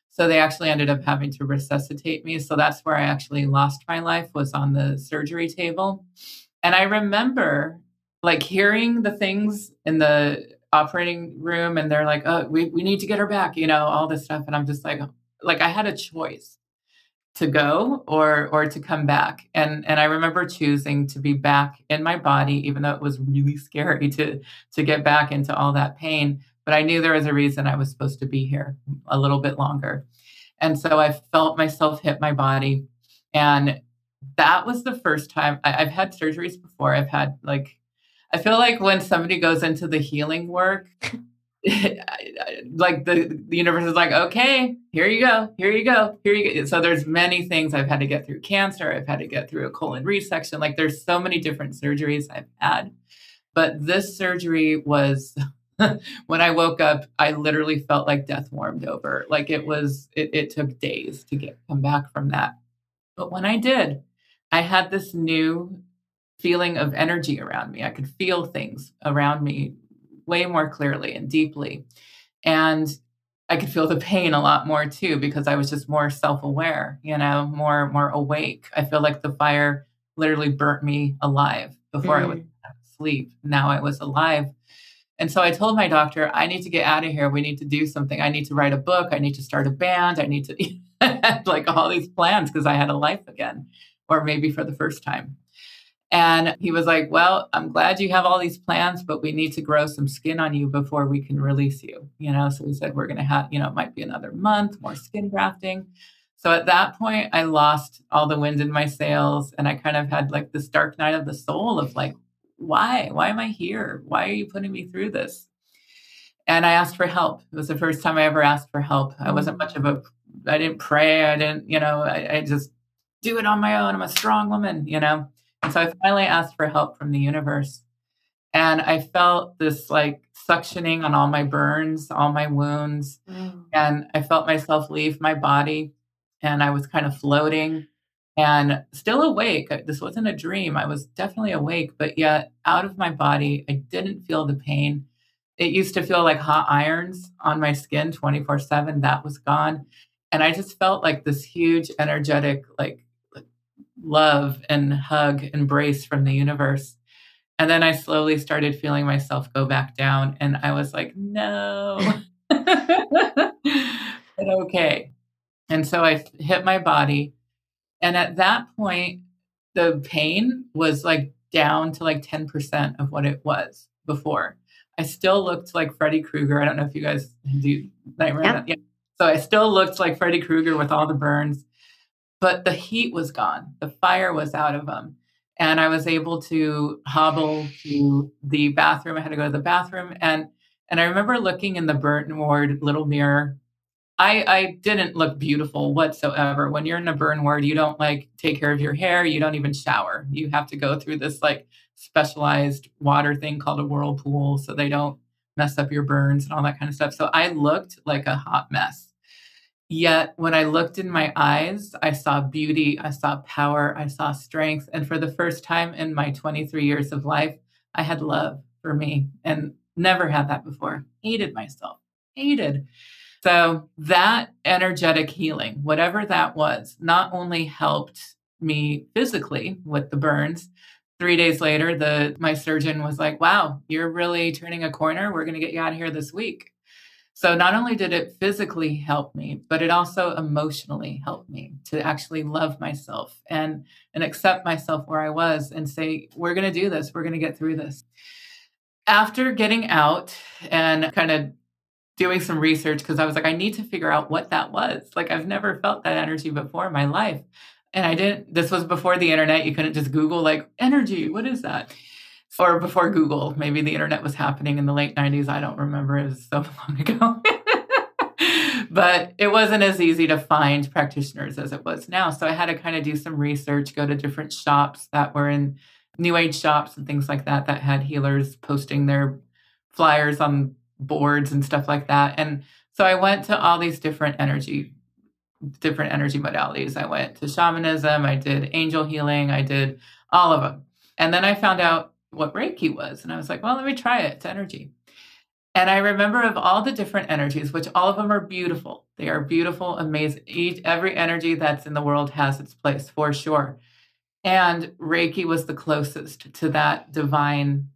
S3: So they actually ended up having to resuscitate me. So that's where i actually lost my life was on the surgery table and I remember like hearing the things in the operating room and they're like, oh, we, we need to get her back, you know, all this stuff. And I'm just like, like I had a choice to go or or to come back. And and I remember choosing to be back in my body, even though it was really scary to to get back into all that pain. But I knew there was a reason I was supposed to be here a little bit longer. And so I felt myself hit my body. And that was the first time I, I've had surgeries before. I've had like, I feel like when somebody goes into the healing work, like the, the universe is like, okay, here you go, here you go, here you go. So there's many things I've had to get through cancer. I've had to get through a colon resection. Like there's so many different surgeries I've had. But this surgery was when I woke up, I literally felt like death warmed over. Like it was, it, it took days to get come back from that. But when I did, I had this new feeling of energy around me. I could feel things around me way more clearly and deeply. And I could feel the pain a lot more too because I was just more self-aware, you know, more more awake. I feel like the fire literally burnt me alive before mm. I was asleep. Now I was alive. And so I told my doctor, I need to get out of here. We need to do something. I need to write a book. I need to start a band. I need to like all these plans because I had a life again or maybe for the first time. And he was like, Well, I'm glad you have all these plans, but we need to grow some skin on you before we can release you. You know, so we said, We're going to have, you know, it might be another month, more skin grafting. So at that point, I lost all the wind in my sails and I kind of had like this dark night of the soul of like, why? Why am I here? Why are you putting me through this? And I asked for help. It was the first time I ever asked for help. I wasn't mm. much of a, I didn't pray. I didn't, you know, I, I just do it on my own. I'm a strong woman, you know? And so I finally asked for help from the universe. And I felt this like suctioning on all my burns, all my wounds. Mm. And I felt myself leave my body and I was kind of floating and still awake. This wasn't a dream. I was definitely awake, but yet out of my body. I didn't feel the pain. It used to feel like hot irons on my skin 24 7. That was gone. And I just felt like this huge, energetic, like love and hug, embrace from the universe. And then I slowly started feeling myself go back down. And I was like, no. but okay. And so I hit my body. And at that point, the pain was like down to like 10% of what it was before. I still looked like Freddy Krueger. I don't know if you guys do Nightmare. Yeah. yeah. So I still looked like Freddy Krueger with all the burns, but the heat was gone. The fire was out of them and I was able to hobble to the bathroom. I had to go to the bathroom, and and I remember looking in the burn ward little mirror. I I didn't look beautiful whatsoever. When you're in a burn ward, you don't like take care of your hair. You don't even shower. You have to go through this like specialized water thing called a whirlpool, so they don't mess up your burns and all that kind of stuff. So I looked like a hot mess. Yet when I looked in my eyes, I saw beauty, I saw power, I saw strength. And for the first time in my 23 years of life, I had love for me and never had that before. Hated myself, hated. So that energetic healing, whatever that was, not only helped me physically with the burns. Three days later, the my surgeon was like, "Wow, you're really turning a corner. We're going to get you out of here this week." So not only did it physically help me, but it also emotionally helped me to actually love myself and and accept myself where I was and say, we're going to do this. We're going to get through this. After getting out and kind of doing some research because I was like, I need to figure out what that was. Like I've never felt that energy before in my life. And I didn't, this was before the internet. You couldn't just Google like energy. What is that? Or before Google. Maybe the internet was happening in the late 90s. I don't remember. It was so long ago. but it wasn't as easy to find practitioners as it was now. So I had to kind of do some research, go to different shops that were in new age shops and things like that that had healers posting their flyers on boards and stuff like that. And so I went to all these different energy different energy modalities. I went to shamanism, I did angel healing, I did all of them. And then I found out what Reiki was. And I was like, well, let me try it. It's energy. And I remember of all the different energies, which all of them are beautiful. They are beautiful, amazing. Each, every energy that's in the world has its place for sure. And Reiki was the closest to that divine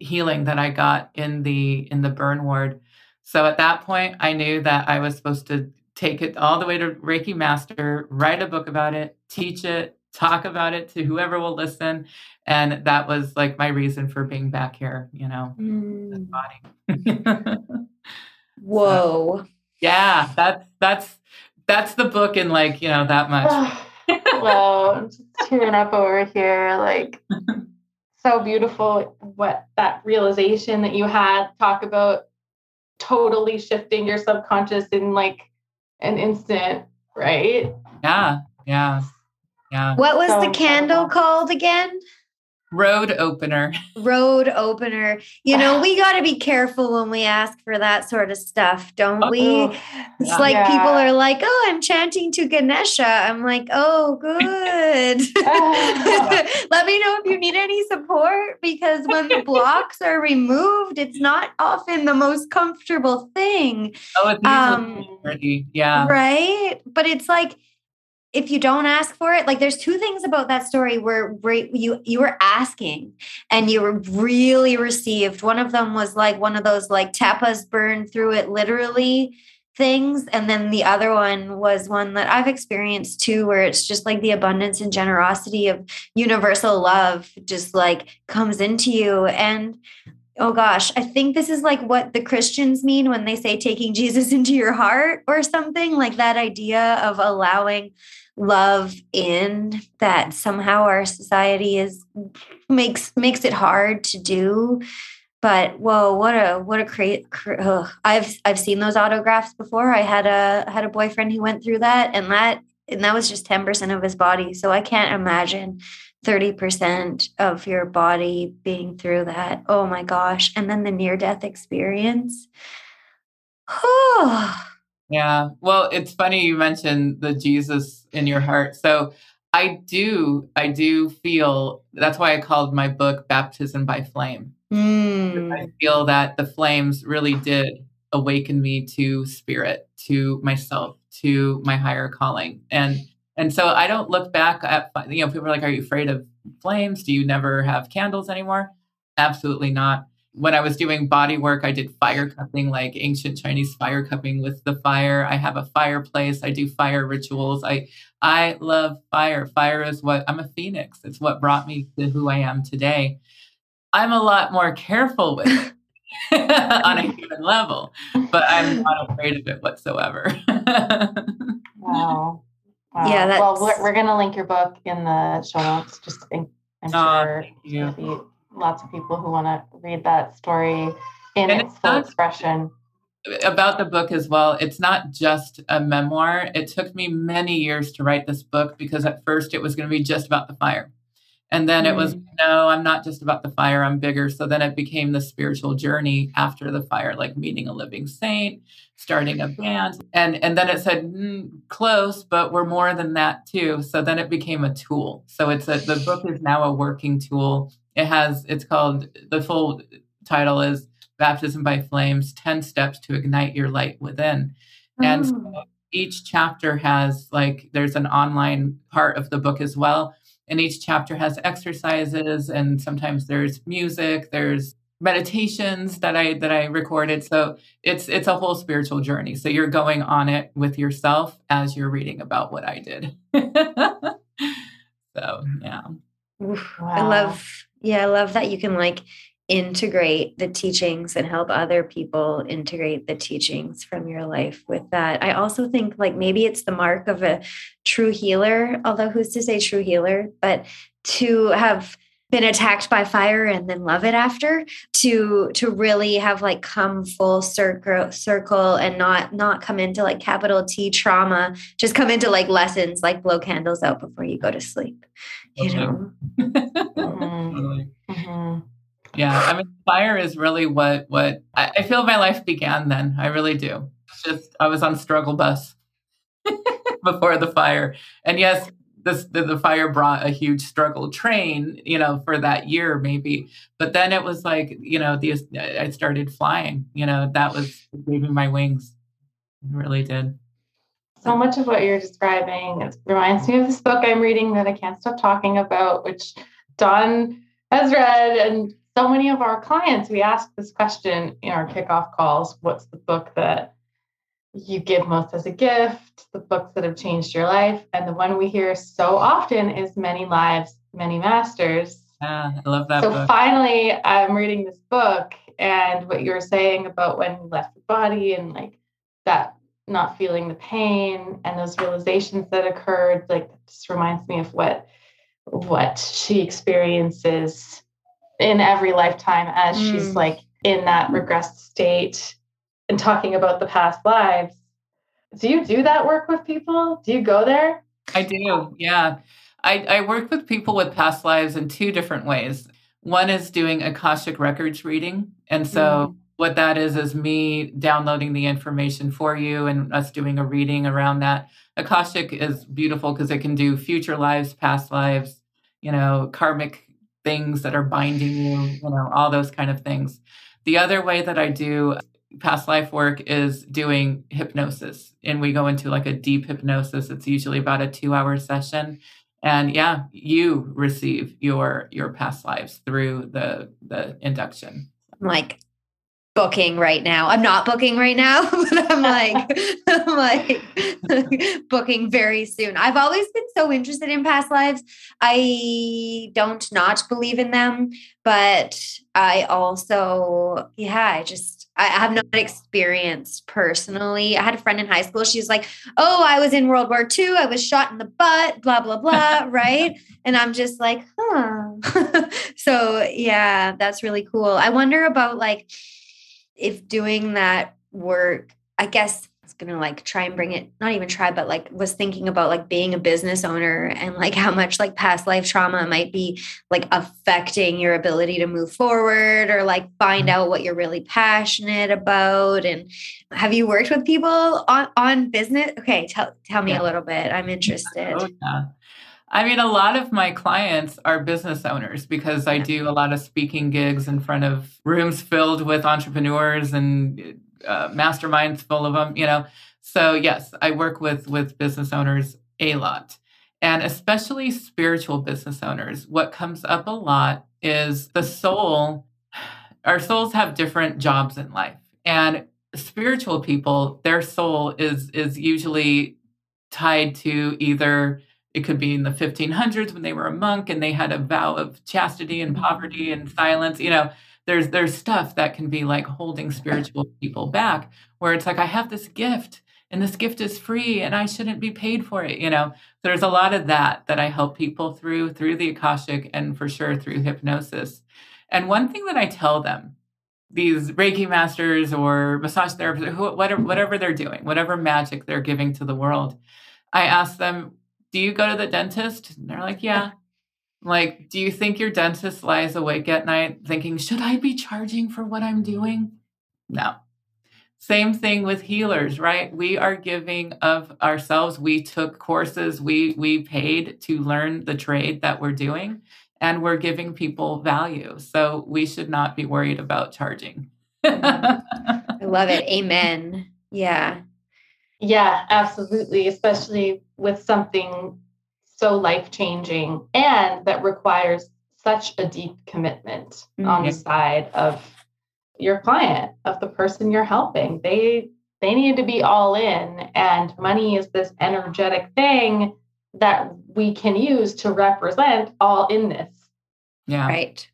S3: healing that I got in the in the burn ward. So at that point, I knew that I was supposed to take it all the way to Reiki Master, write a book about it, teach it, talk about it to whoever will listen and that was like my reason for being back here you know mm. body.
S2: Whoa.
S3: so, yeah that's that's that's the book in like you know that much.
S4: Well i'm just tearing up over here like so beautiful what that realization that you had talk about totally shifting your subconscious in like an instant right?
S3: Yeah yeah yeah.
S2: What was so the candle incredible. called again?
S3: Road opener.
S2: Road opener. You know, we got to be careful when we ask for that sort of stuff, don't Uh-oh. we? It's yeah. like people are like, oh, I'm chanting to Ganesha. I'm like, oh, good. Let me know if you need any support because when the blocks are removed, it's not often the most comfortable thing.
S3: Oh, it's um, pretty. yeah.
S2: Right. But it's like, if you don't ask for it like there's two things about that story where, where you you were asking and you were really received. One of them was like one of those like tapas burned through it literally things. And then the other one was one that i've experienced too where it's just like the abundance and generosity of universal love just like comes into you. And oh gosh, I think this is like what the Christians mean when they say taking Jesus into your heart or something like that idea of allowing love in that somehow our society is makes makes it hard to do. But whoa what a what a great i've i've seen those autografts before. I had a had a boyfriend who went through that and that and that was just 10% of his body. So i can't imagine 30% of your body being through that. Oh my gosh. And then the near death experience.
S3: yeah. Well, it's funny you mentioned the Jesus in your heart. So I do, I do feel that's why I called my book Baptism by Flame. Mm. I feel that the flames really did awaken me to spirit, to myself, to my higher calling. And and so I don't look back at you know people are like, are you afraid of flames? Do you never have candles anymore? Absolutely not. When I was doing body work, I did fire cupping, like ancient Chinese fire cupping with the fire. I have a fireplace. I do fire rituals. I I love fire. Fire is what I'm a phoenix. It's what brought me to who I am today. I'm a lot more careful with it on a human level, but I'm not afraid of it whatsoever.
S4: wow. Wow. Yeah. That's... Well, we're, we're going to link your book in the show notes. Just think, I'm oh, sure there'll be lots of people who want to read that story in and its, its full not, expression.
S3: About the book as well, it's not just a memoir. It took me many years to write this book because at first it was going to be just about the fire. And then mm. it was, mm. no, I'm not just about the fire, I'm bigger. So then it became the spiritual journey after the fire, like meeting a living saint, starting a band. And, and then it said, mm, close, but we're more than that too. So then it became a tool. So it's a, the book is now a working tool. It has, it's called, the full title is Baptism by Flames 10 Steps to Ignite Your Light Within. And so mm. each chapter has like, there's an online part of the book as well and each chapter has exercises and sometimes there's music there's meditations that i that i recorded. So it's it's a whole spiritual journey. So you're going on it with yourself as you're reading about what i did. So yeah.
S2: Wow. i love yeah i love that you can like integrate the teachings and help other people integrate the teachings from your life with that. I also think like maybe it's the mark of a true healer, although who's to say true healer, but to have been attacked by fire and then love it after to to really have like come full circle circle and not not come into like capital T trauma just come into like lessons like blow candles out before you go to sleep you okay. know mm-hmm.
S3: Mm-hmm yeah i mean fire is really what what I, I, feel my life began then i really do. Just i was on struggle bus before the fire. And yes this the, the, fire brought a huge struggle train you know for that year maybe. But then it was like you know the i started flying you know that was me my wings. It really did.
S4: So much of what you're describing it reminds me of this book i'm reading that i can't stop talking about which don has read and so many of our clients, we ask this question in our kickoff calls What's the book that you give most as a gift? The books that have changed your life. And the one we hear so often is Many Lives, Many Masters.
S3: Yeah, I love that.
S4: So
S3: book.
S4: finally, I'm reading this book, and what you were saying about when you left the body and like that not feeling the pain and those realizations that occurred, like just reminds me of what what she experiences in every lifetime as mm. she's like in that regressed state and talking about the past lives. Do you do that work with people? Do you go there?
S3: I do, yeah. I, I work with people with past lives in two different ways. One is doing Akashic Records reading. And so, mm. what that is, is me downloading the information for you and us doing a reading around that. Akashic is beautiful because it can do future lives, past lives, you know, karmic things that are binding you, you know, all those kind of things. The other way that I do past life work is doing hypnosis. And we go into like a deep hypnosis. It's usually about a two hour session. And yeah, you receive your your past lives through the the induction.
S2: Like booking right now. I'm not booking right now, but I'm like, I'm like booking very soon. I've always been so interested in past lives. I don't not believe in them, but I also, yeah, I just, I have not experienced personally. I had a friend in high school. She was like, Oh, I was in World War II. I was shot in the butt, blah, blah, blah. right. And I'm just like, huh. so, yeah, that's really cool. I wonder about like, if doing that work, I guess was gonna like try and bring it, not even try, but like was thinking about like being a business owner and like how much like past life trauma might be like affecting your ability to move forward or like find mm-hmm. out what you're really passionate about. And have you worked with people on, on business? Okay, tell tell me yeah. a little bit. I'm interested. Oh, yeah.
S3: I mean, a lot of my clients are business owners because I do a lot of speaking gigs in front of rooms filled with entrepreneurs and uh, masterminds full of them, you know. So yes, I work with with business owners a lot. And especially spiritual business owners. What comes up a lot is the soul. Our souls have different jobs in life. And spiritual people, their soul is is usually tied to either it could be in the 1500s when they were a monk and they had a vow of chastity and mm-hmm. poverty and silence you know there's there's stuff that can be like holding spiritual people back where it's like i have this gift and this gift is free and i shouldn't be paid for it you know? There's a lot of that that i help people through through the akashic and for sure through hypnosis. And one thing that i tell them these reiki masters or massage therapists whatever, whatever they're doing whatever magic they're giving to the world i ask them do you go to the dentist and they're like yeah like, do you think your dentist lies awake at night thinking, should I be charging for what I'm doing? No. Same thing with healers, right? We are giving of ourselves. We took courses, we we paid to learn the trade that we're doing, and we're giving people value. So we should not be worried about charging.
S2: I love it. Amen. Yeah.
S4: Yeah, absolutely. Especially with something so life changing and that requires such a deep commitment mm-hmm. on the side of your client of the person you're helping. They they need to be all in and money is this energetic thing that we can use to represent all in this.
S2: Yeah. Right.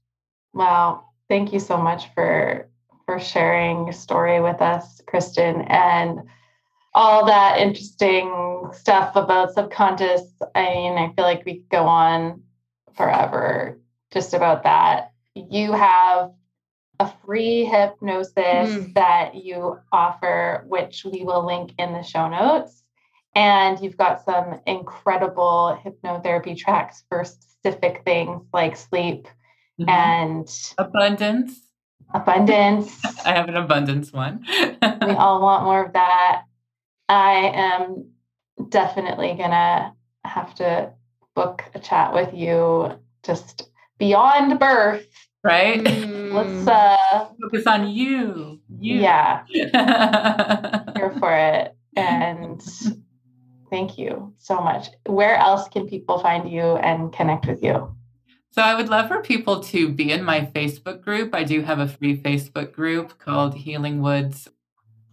S4: Wow thank you so much for for sharing your story with us Kristin. And all that interesting stuff about subconscious. I mean, I feel like we could go on forever just about that. You have a free hypnosis mm. that you offer, which we will link in the show notes. And you've got some incredible hypnotherapy tracks for specific things like sleep mm-hmm. and
S3: abundance.
S4: Abundance.
S3: I have an abundance one.
S4: we all want more of that. I am definitely gonna have to book a chat with you just beyond birth.
S3: Right?
S4: Let's uh
S3: focus on you. you.
S4: Yeah. Here for it. And thank you so much. Where else can people find you and connect with you?
S3: So I would love for people to be in my Facebook group. I do have a free Facebook group called Healing Woods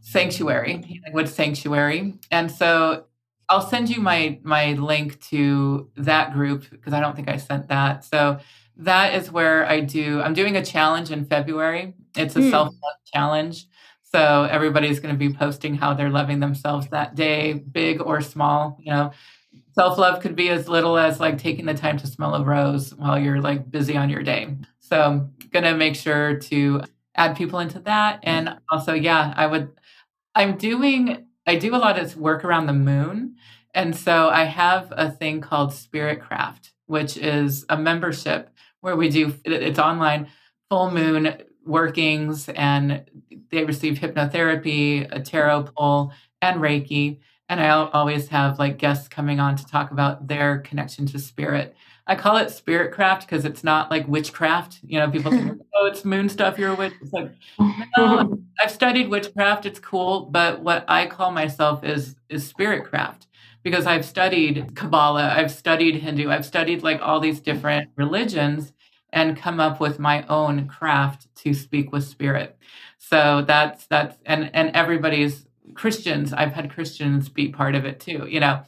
S3: Sanctuary, Wood Sanctuary. And so I'll send you my my link to that group because I don't think I sent that. So that is where I do I'm doing a challenge in February. It's a mm. self-love challenge. So everybody's going to be posting how they're loving themselves that day, big or small, you know. Self-love could be as little as like taking the time to smell a rose while you're like busy on your day. So, going to make sure to add people into that and also yeah, I would I'm doing, I do a lot of work around the moon. And so I have a thing called Spirit Craft, which is a membership where we do, it's online, full moon workings, and they receive hypnotherapy, a tarot pull, and Reiki. And I always have like guests coming on to talk about their connection to spirit. I call it spirit craft because it's not like witchcraft. You know, people think, oh, it's moon stuff, you're a witch. It's like, no, I've studied witchcraft, it's cool, but what I call myself is is spirit craft because I've studied Kabbalah, I've studied Hindu, I've studied like all these different religions and come up with my own craft to speak with spirit. So that's that's and and everybody's Christians, I've had Christians be part of it too. You know,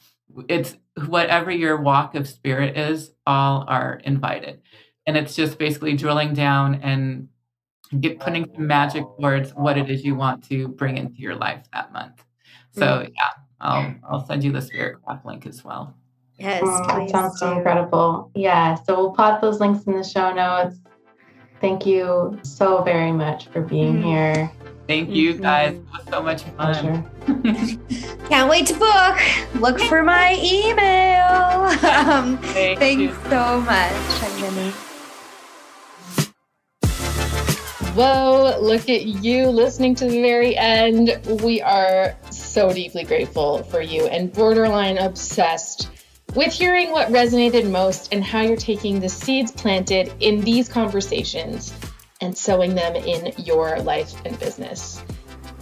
S3: it's whatever your walk of spirit is, all are invited. And it's just basically drilling down and get putting some magic towards what it is you want to bring into your life that month. So mm. yeah, I'll I'll send you the spirit craft link as well.
S2: Yes,
S4: oh, that sounds so incredible. Yeah, so we'll pop those links in the show notes. Thank you so very much for being mm. here.
S3: Thank you guys. It was so much fun.
S2: Can't wait to book. Look for my email. Um,
S3: Thank
S2: thanks
S3: you.
S2: so much. I'm gonna
S4: Whoa, look at you listening to the very end. We are so deeply grateful for you and borderline obsessed with hearing what resonated most and how you're taking the seeds planted in these conversations and sowing them in your life and business.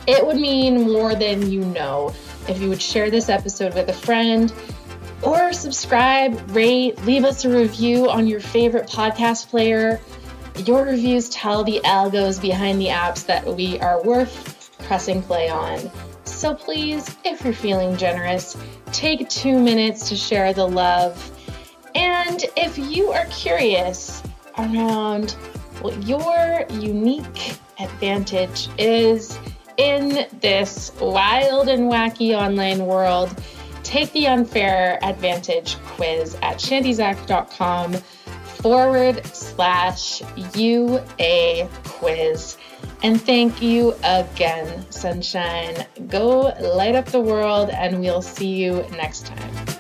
S4: It would mean more than you know if you would share this episode with a friend or subscribe, rate, leave us a review on your favorite podcast player. Your reviews tell the algos behind the apps that we are worth pressing play on. So please, if you're feeling generous, take two minutes to share the love. And if you are curious around what your unique advantage is in this wild and wacky online world, take the unfair advantage quiz at shantyzack.com forward slash UA quiz. And thank you again, sunshine. Go light up the world, and we'll see you next time.